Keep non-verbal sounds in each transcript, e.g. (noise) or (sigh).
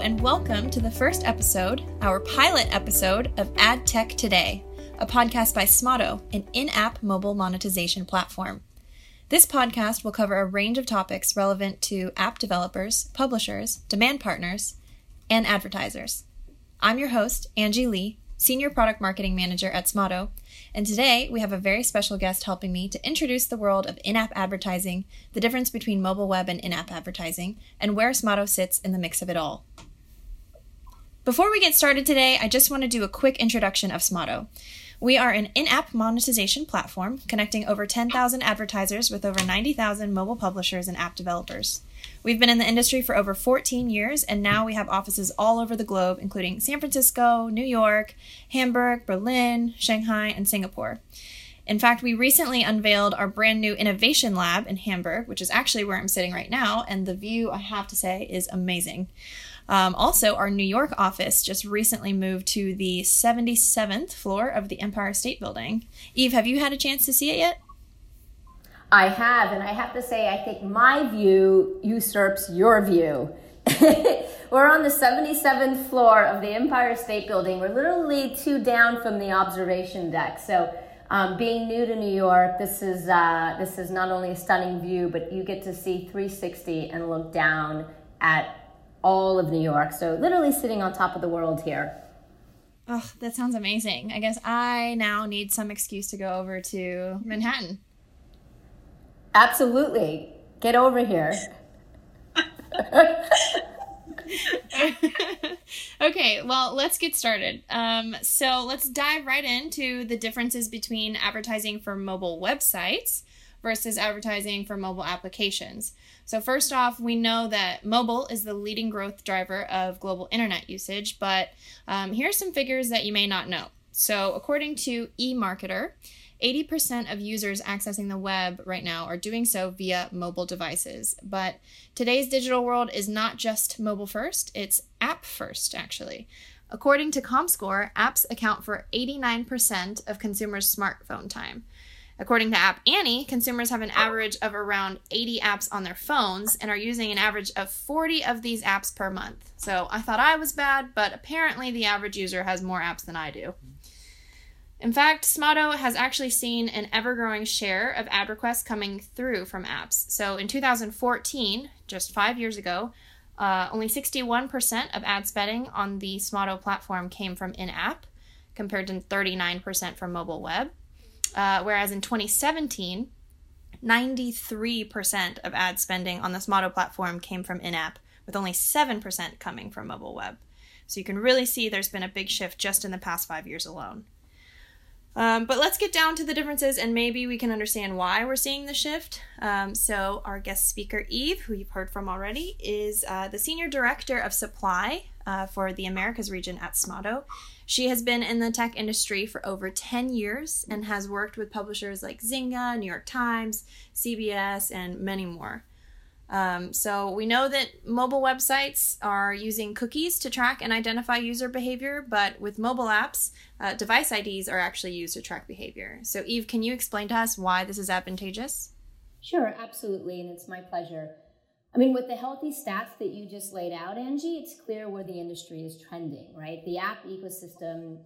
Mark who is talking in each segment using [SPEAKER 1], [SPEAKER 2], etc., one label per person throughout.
[SPEAKER 1] And welcome to the first episode, our pilot episode of Ad Tech Today, a podcast by Smaato, an in app mobile monetization platform. This podcast will cover a range of topics relevant to app developers, publishers, demand partners, and advertisers. I'm your host, Angie Li, Senior Product Marketing Manager at Smaato, and today we have a very special guest helping me to introduce the world of in app advertising, the difference between mobile web and in app advertising, and where Smaato sits in the mix of it all. Before we get started today, I just want to do a quick introduction of Smaato. We are an in app monetization platform connecting over 10,000 advertisers with over 90,000 mobile publishers and app developers. We've been in the industry for over 14 years, and now we have offices all over the globe, including San Francisco, New York, Hamburg, Berlin, Shanghai, and Singapore. In fact, we recently unveiled our brand new innovation lab in Hamburg, which is actually where I'm sitting right now, and the view, I have to say, is amazing. Um, also, our New York office just recently moved to the 77th floor of the Empire State Building. Eve, have you had a chance to see it yet?
[SPEAKER 2] I have, and I have to say, I think my view usurps your view. (laughs) We're on the 77th floor of the Empire State Building. We're literally two down from the observation deck. So, um, being new to New York, this is uh, this is not only a stunning view, but you get to see 360 and look down at all of New York. So literally sitting on top of the world here.
[SPEAKER 1] Oh, that sounds amazing. I guess I now need some excuse to go over to Manhattan.
[SPEAKER 2] Absolutely. Get over here. (laughs) (laughs)
[SPEAKER 1] okay, well, let's get started. Um, so let's dive right into the differences between advertising for mobile websites versus advertising for mobile applications. So, first off, we know that mobile is the leading growth driver of global internet usage, but um, here are some figures that you may not know. So, according to eMarketer, 80% of users accessing the web right now are doing so via mobile devices. But today's digital world is not just mobile first, it's app first, actually. According to ComScore, apps account for 89% of consumers' smartphone time. According to App Annie, consumers have an average of around 80 apps on their phones and are using an average of 40 of these apps per month. So I thought I was bad, but apparently the average user has more apps than I do. In fact, Smaato has actually seen an ever growing share of ad requests coming through from apps. So in 2014, just five years ago, uh, only 61% of ad spending on the Smaato platform came from in app, compared to 39% from mobile web. Uh, whereas in 2017, 93% of ad spending on the Smaato platform came from in app, with only 7% coming from mobile web. So you can really see there's been a big shift just in the past five years alone. Um, but let's get down to the differences and maybe we can understand why we're seeing the shift. Um, so, our guest speaker, Eve, who you've heard from already, is uh, the Senior Director of Supply uh, for the Americas region at Smaato. She has been in the tech industry for over 10 years and has worked with publishers like Zynga, New York Times, CBS, and many more. Um, so we know that mobile websites are using cookies to track and identify user behavior, but with mobile apps, uh, device IDs are actually used to track behavior. So, Eve, can you explain to us why this is advantageous?
[SPEAKER 2] Sure, absolutely, and it's my pleasure. I mean, with the healthy stats that you just laid out, Angie, it's clear where the industry is trending, right? The app ecosystem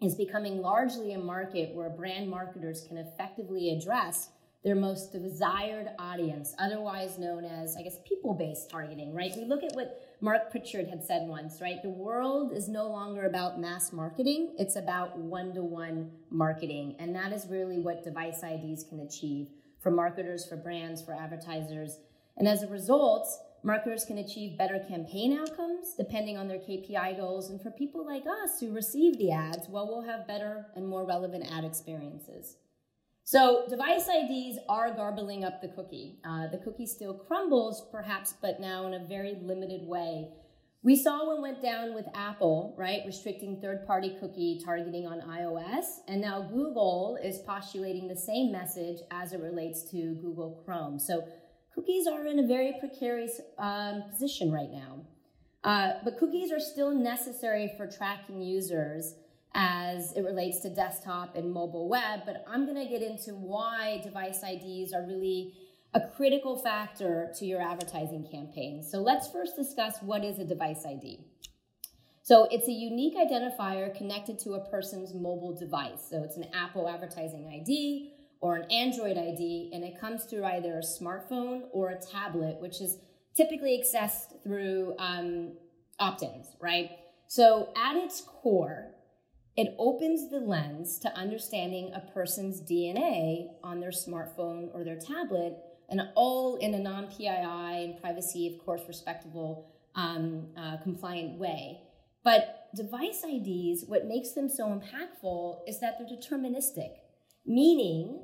[SPEAKER 2] is becoming largely a market where brand marketers can effectively address their most desired audience, otherwise known as, I guess, people based targeting, right? We look at what Mark Pritchard had said once, right? The world is no longer about mass marketing, it's about one to one marketing. And that is really what device IDs can achieve for marketers, for brands, for advertisers and as a result, marketers can achieve better campaign outcomes depending on their KPI goals. And for people like us who receive the ads, well, we'll have better and more relevant ad experiences. So device IDs are garbling up the cookie. Uh, the cookie still crumbles, perhaps, but now in a very limited way. We saw what went down with Apple, right, restricting third party cookie targeting on iOS. And now Google is postulating the same message as it relates to Google Chrome. So cookies are in a very precarious um, position right now. Uh, but cookies are still necessary for tracking users as it relates to desktop and mobile web. But I'm going to get into why device IDs are really a critical factor to your advertising campaign. So let's first discuss what is a device ID. So it's a unique identifier connected to a person's mobile device. So it's an Apple advertising ID or an Android ID, and it comes through either a smartphone or a tablet, which is typically accessed through um, opt ins, right? So at its core, it opens the lens to understanding a person's DNA on their smartphone or their tablet, and all in a non PII and privacy, of course, respectable, um, uh, compliant way. But device IDs, what makes them so impactful is that they're deterministic, meaning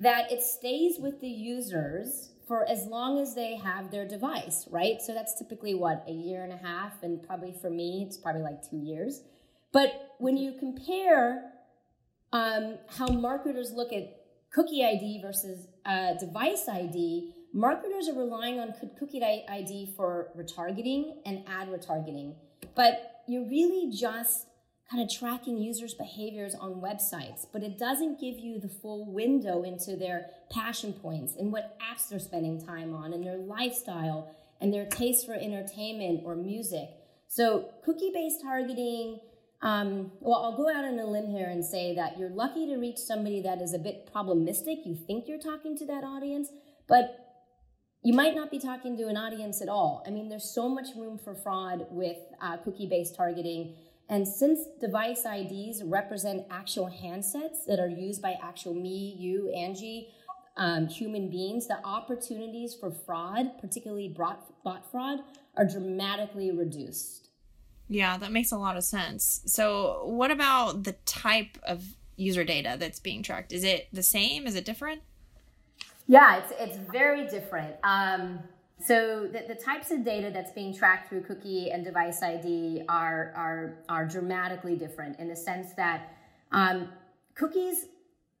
[SPEAKER 2] that it stays with the users for as long as they have their device, right? So that's typically what, a year and a half, and probably for me, it's probably like two years. But when you compare um, how marketers look at cookie ID versus uh, device ID, marketers are relying on cookie ID for retargeting and ad retargeting. But you're really just kind of tracking users' behaviors on websites, but it doesn't give you the full window into their passion points and what apps they're spending time on and their lifestyle and their taste for entertainment or music. So, cookie based targeting, um, well, I'll go out on a limb here and say that you're lucky to reach somebody that is a bit problematic. You think you're talking to that audience, but you might not be talking to an audience at all. I mean, there's so much room for fraud with uh, cookie based targeting and since device IDs represent actual handsets that are used by actual me, you, Angie, um, human beings, the opportunities for fraud, particularly bot fraud, are dramatically reduced.
[SPEAKER 1] Yeah, that makes a lot of sense. So, what about the type of user data that's being tracked? Is it the same? Is it different?
[SPEAKER 2] Yeah, it's it's very different. Um, so the, the, types of data that's being tracked through cookie and device ID are, are, are dramatically different in the sense that um, cookies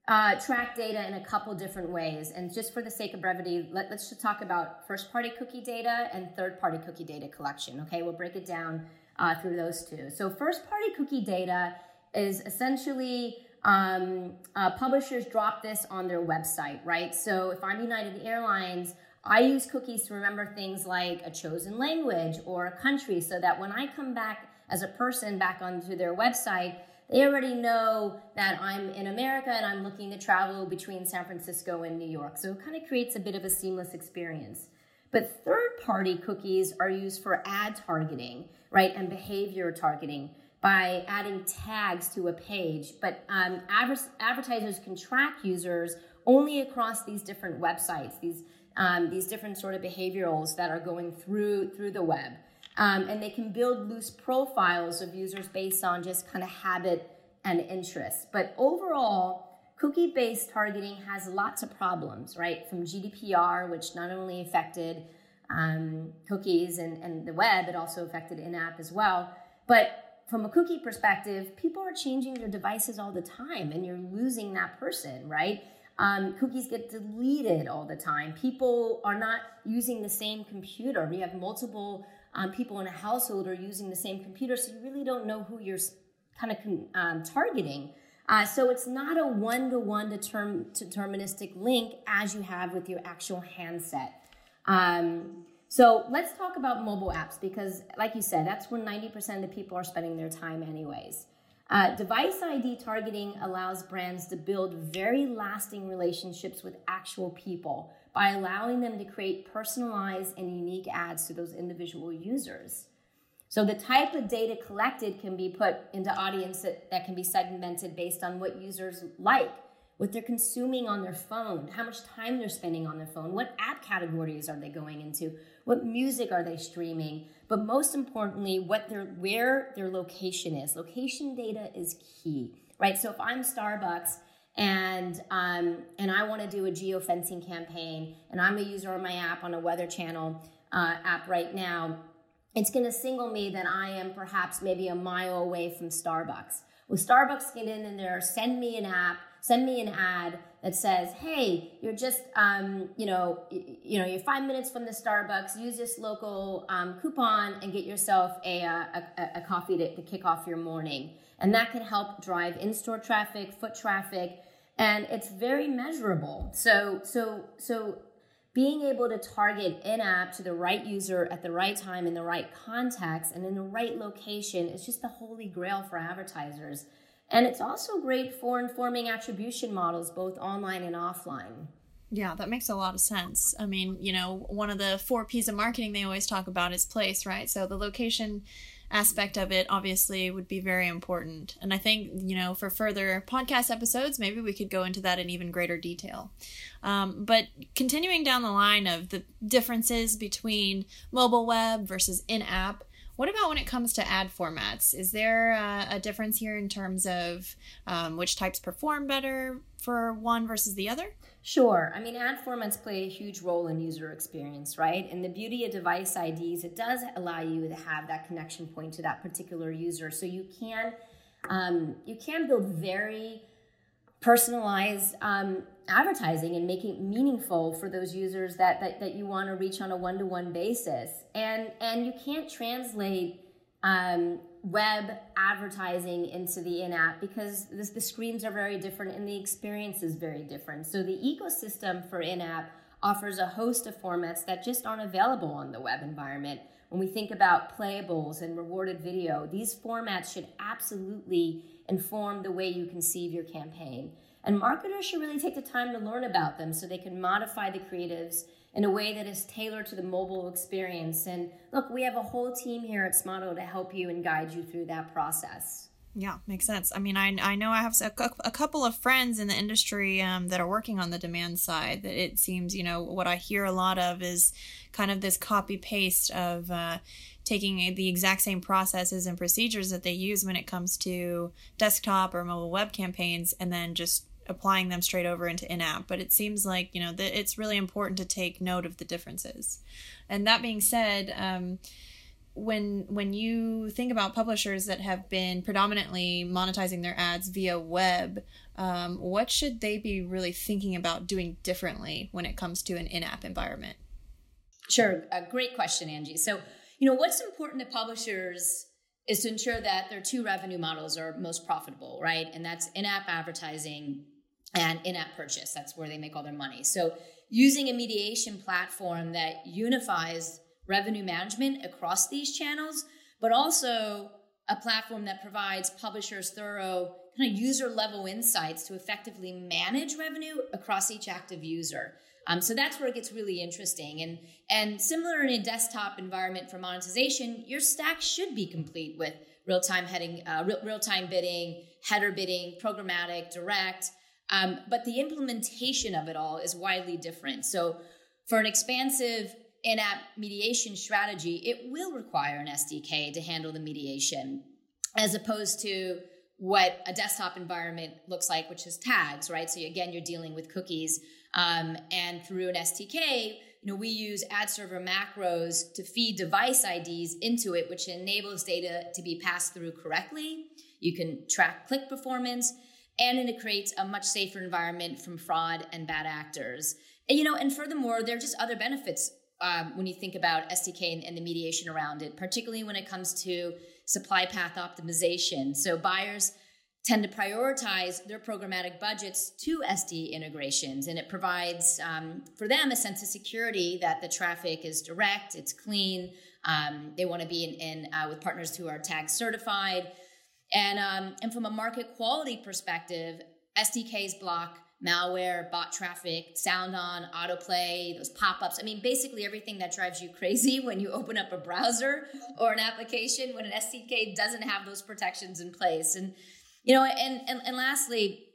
[SPEAKER 2] uh, track data in a couple different ways. And just for the sake of brevity, let, us just talk about first party cookie data and third party cookie data collection. Okay, we'll break it down uh, through those two. So, first party cookie data is essentially um, uh, publishers drop this on their website, right? So, if I'm United Airlines, I use cookies to remember things like a chosen language or a country so that when I come back as a person back onto their website, they already know that I'm in America and I'm looking to travel between San Francisco and New York. So it kind of creates a bit of a seamless experience. But third party cookies are used for ad targeting, right, and behavior targeting by adding tags to a page. But um, adver- advertisers can track users only across these different websites, these um, these different sort of behaviorals that are going through through the web. Um, and they can build loose profiles of users based on just kind of habit and interest. But overall, cookie based targeting has lots of problems, right? From GDPR, which not only affected um, cookies and, and the web, it also affected in app as well. But from a cookie perspective, people are changing their devices all the time and you're losing that person, right? Um, cookies get deleted all the time. People are not using the same computer. You have multiple um, people in a household are using the same computer, so you really don't know who you're kind of um, targeting. Uh, so it's not a one-to-one determ- deterministic link as you have with your actual handset. Um, so let's talk about mobile apps because, like you said, that's where 90% of the people are spending their time anyways. Uh, device ID targeting allows brands to build very lasting relationships with actual people by allowing them to create personalized and unique ads to those individual users. So the type of data collected can be put into audience that, that can be segmented based on what users like, what they're consuming on their phone, how much time they're spending on their phone, what app categories are they going into, what music are they streaming, but most importantly, what their where their location is. Location data is key, right? So if I'm Starbucks and um, and I want to do a geofencing campaign, and I'm a user on my app on a Weather Channel uh, app right now, it's going to single me that I am perhaps maybe a mile away from Starbucks. Well, Starbucks get in there, send me an app, send me an ad that says, "Hey, you're just, um, you know, you know, you're five minutes from the Starbucks. Use this local um, coupon and get yourself a, uh, a, a coffee to, to kick off your morning." And that can help drive in-store traffic, foot traffic, and it's very measurable. So, so, so
[SPEAKER 3] being able to target in app to the right user at the right time in the right context and in the right location is just the holy grail for advertisers. And it's also great for informing attribution models, both online and offline.
[SPEAKER 1] Yeah, that makes a lot of sense. I mean, you know, one of the four P's of marketing they always talk about is place, right? So the location aspect of it obviously would be very important. And I think, you know, for further podcast episodes, maybe we could go into that in even greater detail. Um, but continuing down the line of the differences between mobile web versus in app, what about when it comes to ad formats? Is there uh, a difference here in terms of um, which types perform better for one versus the other?
[SPEAKER 3] Sure. I mean, ad formats play a huge role in user experience, right? And the beauty of device IDs, it does allow you to have that connection point to that particular user. So you can um, you can build very personalized um, advertising and make it meaningful for those users that, that, that you want to reach on a one-to-one basis. And and you can't translate um, web advertising into the in-app because this, the screens are very different and the experience is very different. So the ecosystem for in-app offers a host of formats that just aren't available on the web environment. When we think about playables and rewarded video, these formats should absolutely inform the way you conceive your campaign. And marketers should really take the time to learn about them so they can modify the creatives in a way that is tailored to the mobile experience. And look, we have a whole team here at Smaato to help you and guide you through that process.
[SPEAKER 1] Yeah, makes sense. I mean, I, I know I have a, a couple of friends in the industry um, that are working on the demand side. That it seems, you know, what I hear a lot of is kind of this copy paste of uh, taking the exact same processes and procedures that they use when it comes to desktop or mobile web campaigns and then just applying them straight over into in-app but it seems like you know that it's really important to take note of the differences. And that being said um, when when you think about publishers that have been predominantly monetizing their ads via web um, what should they be really thinking about doing differently when it comes to an in-app environment?
[SPEAKER 2] Sure. A great question angie. So you know what's important to publishers is to ensure that their two revenue models are most profitable right? And that's in-app advertising and in-app purchase. That's where they make all their money. So using a mediation platform that unifies revenue management across these channels, but also a platform that provides publishers thorough kind of user level insights to effectively manage revenue across each active user. Um, so that's where it gets really interesting. And and similar in a desktop environment for monetization, your stack should be complete with real time heading, uh, real time bidding, header bidding, programmatic, direct, um, but the implementation of it all is widely different. So, for an expansive in app mediation strategy, it will require an SDK to handle the mediation, as opposed to what a desktop environment looks like, which is tags, right? So, again, you're dealing with cookies. Um, and through an SDK, you know, we use ad server macros to feed device IDs into it, which enables data to be passed through correctly. You can track click performance and it creates a much safer environment from fraud and bad actors. And, you know, and furthermore, there are just other benefits um, when you think about SDK and, and, the mediation around it, particularly when it comes to supply path optimization. So buyers tend to prioritize their programmatic budgets to SD integrations, and it provides um, for them a sense of security that the traffic is direct, it's clean. Um, they want to be in, in uh, with partners who are tag certified. And, um, and from a market quality perspective, SDKs block malware, bot traffic, sound on, autoplay, those pop ups. I mean, basically everything that drives you crazy (laughs) when you open up a browser or an application when an SDK doesn't have those protections in place. And, you know, and, and, and lastly,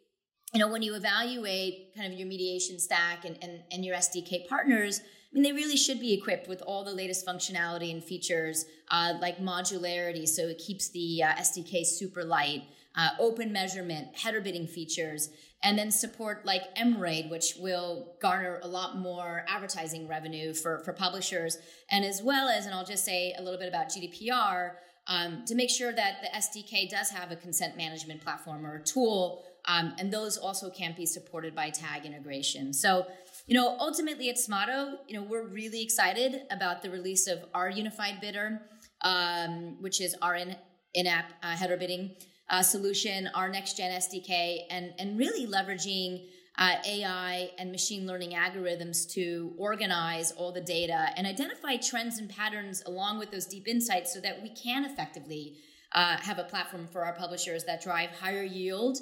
[SPEAKER 2] you know, when you evaluate kind of your mediation stack and, and, and your SDK partners, mean, they really should be equipped with all the latest functionality and features uh, like modularity, so it keeps the uh, SDK super light, uh, open measurement, header bidding features, and then support like MRAID, which will garner a lot more advertising revenue for, for publishers, and as well as, and I'll just say a little bit about GDPR. Um, to make sure that the SDK does have a consent management platform or tool, um, and those also can't be supported by tag integration. So you know, ultimately at Smaato, you know, we're really excited about the release of our unified bidder, um, which is our in, in-app uh, header bidding uh, solution, our next gen SDK, and and really leveraging
[SPEAKER 4] uh, AI and machine learning algorithms to organize all the data and identify trends and patterns along with those deep insights so that we can effectively uh, have a platform for our publishers that drive higher yield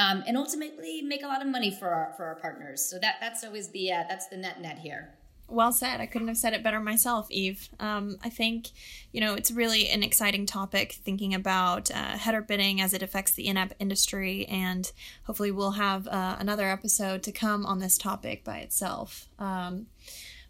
[SPEAKER 4] um, and ultimately make a lot of money for our for our partners. So that that's always the uh, that's the net net here.
[SPEAKER 1] Well said. I couldn't have said it better myself, Eve. Um, I think, you know, it's really an exciting topic thinking about uh, header bidding as it affects the in app industry. And hopefully, we'll have uh, another episode to come on this topic by itself. Um,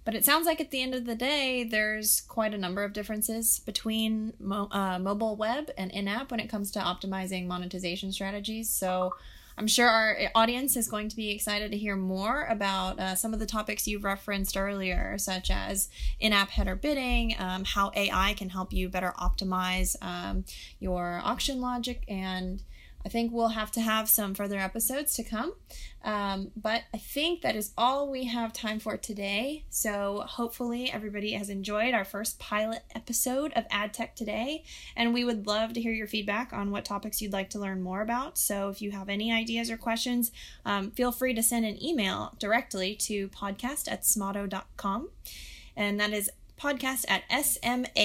[SPEAKER 1] but it sounds like at the end of the day, there's quite a number of differences between mo- uh, mobile web and in app when it comes to optimizing monetization strategies. So, I'm sure our audience is going to be excited to hear more about uh, some of the topics you've referenced earlier, such as in app header bidding, um, how AI can help you better optimize um, your auction logic, and I think we'll have to have some further episodes to come. Um, but I think that is all we have time for today. So hopefully everybody has enjoyed our first pilot episode of Ad Tech Today. And we would love to hear your feedback on what topics you'd like to learn more about. So if you have any ideas or questions, um, feel free to send an email directly to podcast at smaato.com. And that is podcast at smaato.com.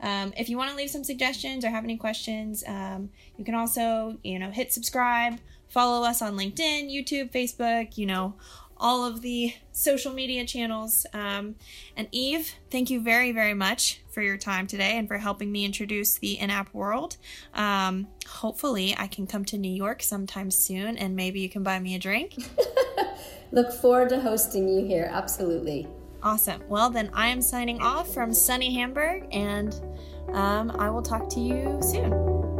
[SPEAKER 1] Um, if you want to leave some suggestions or have any questions, um, you can also, you know, hit subscribe, follow us on LinkedIn, YouTube, Facebook, you know, all of the social media channels. Um, and Eve, thank you very, very much for your time today and for helping me introduce the in app world. Um, hopefully, I can come to New York sometime soon and maybe you can buy me a drink. (laughs)
[SPEAKER 2] Look forward to hosting you here. Absolutely.
[SPEAKER 1] Awesome. Well, then I am signing off from sunny Hamburg, and um, I will talk to you soon.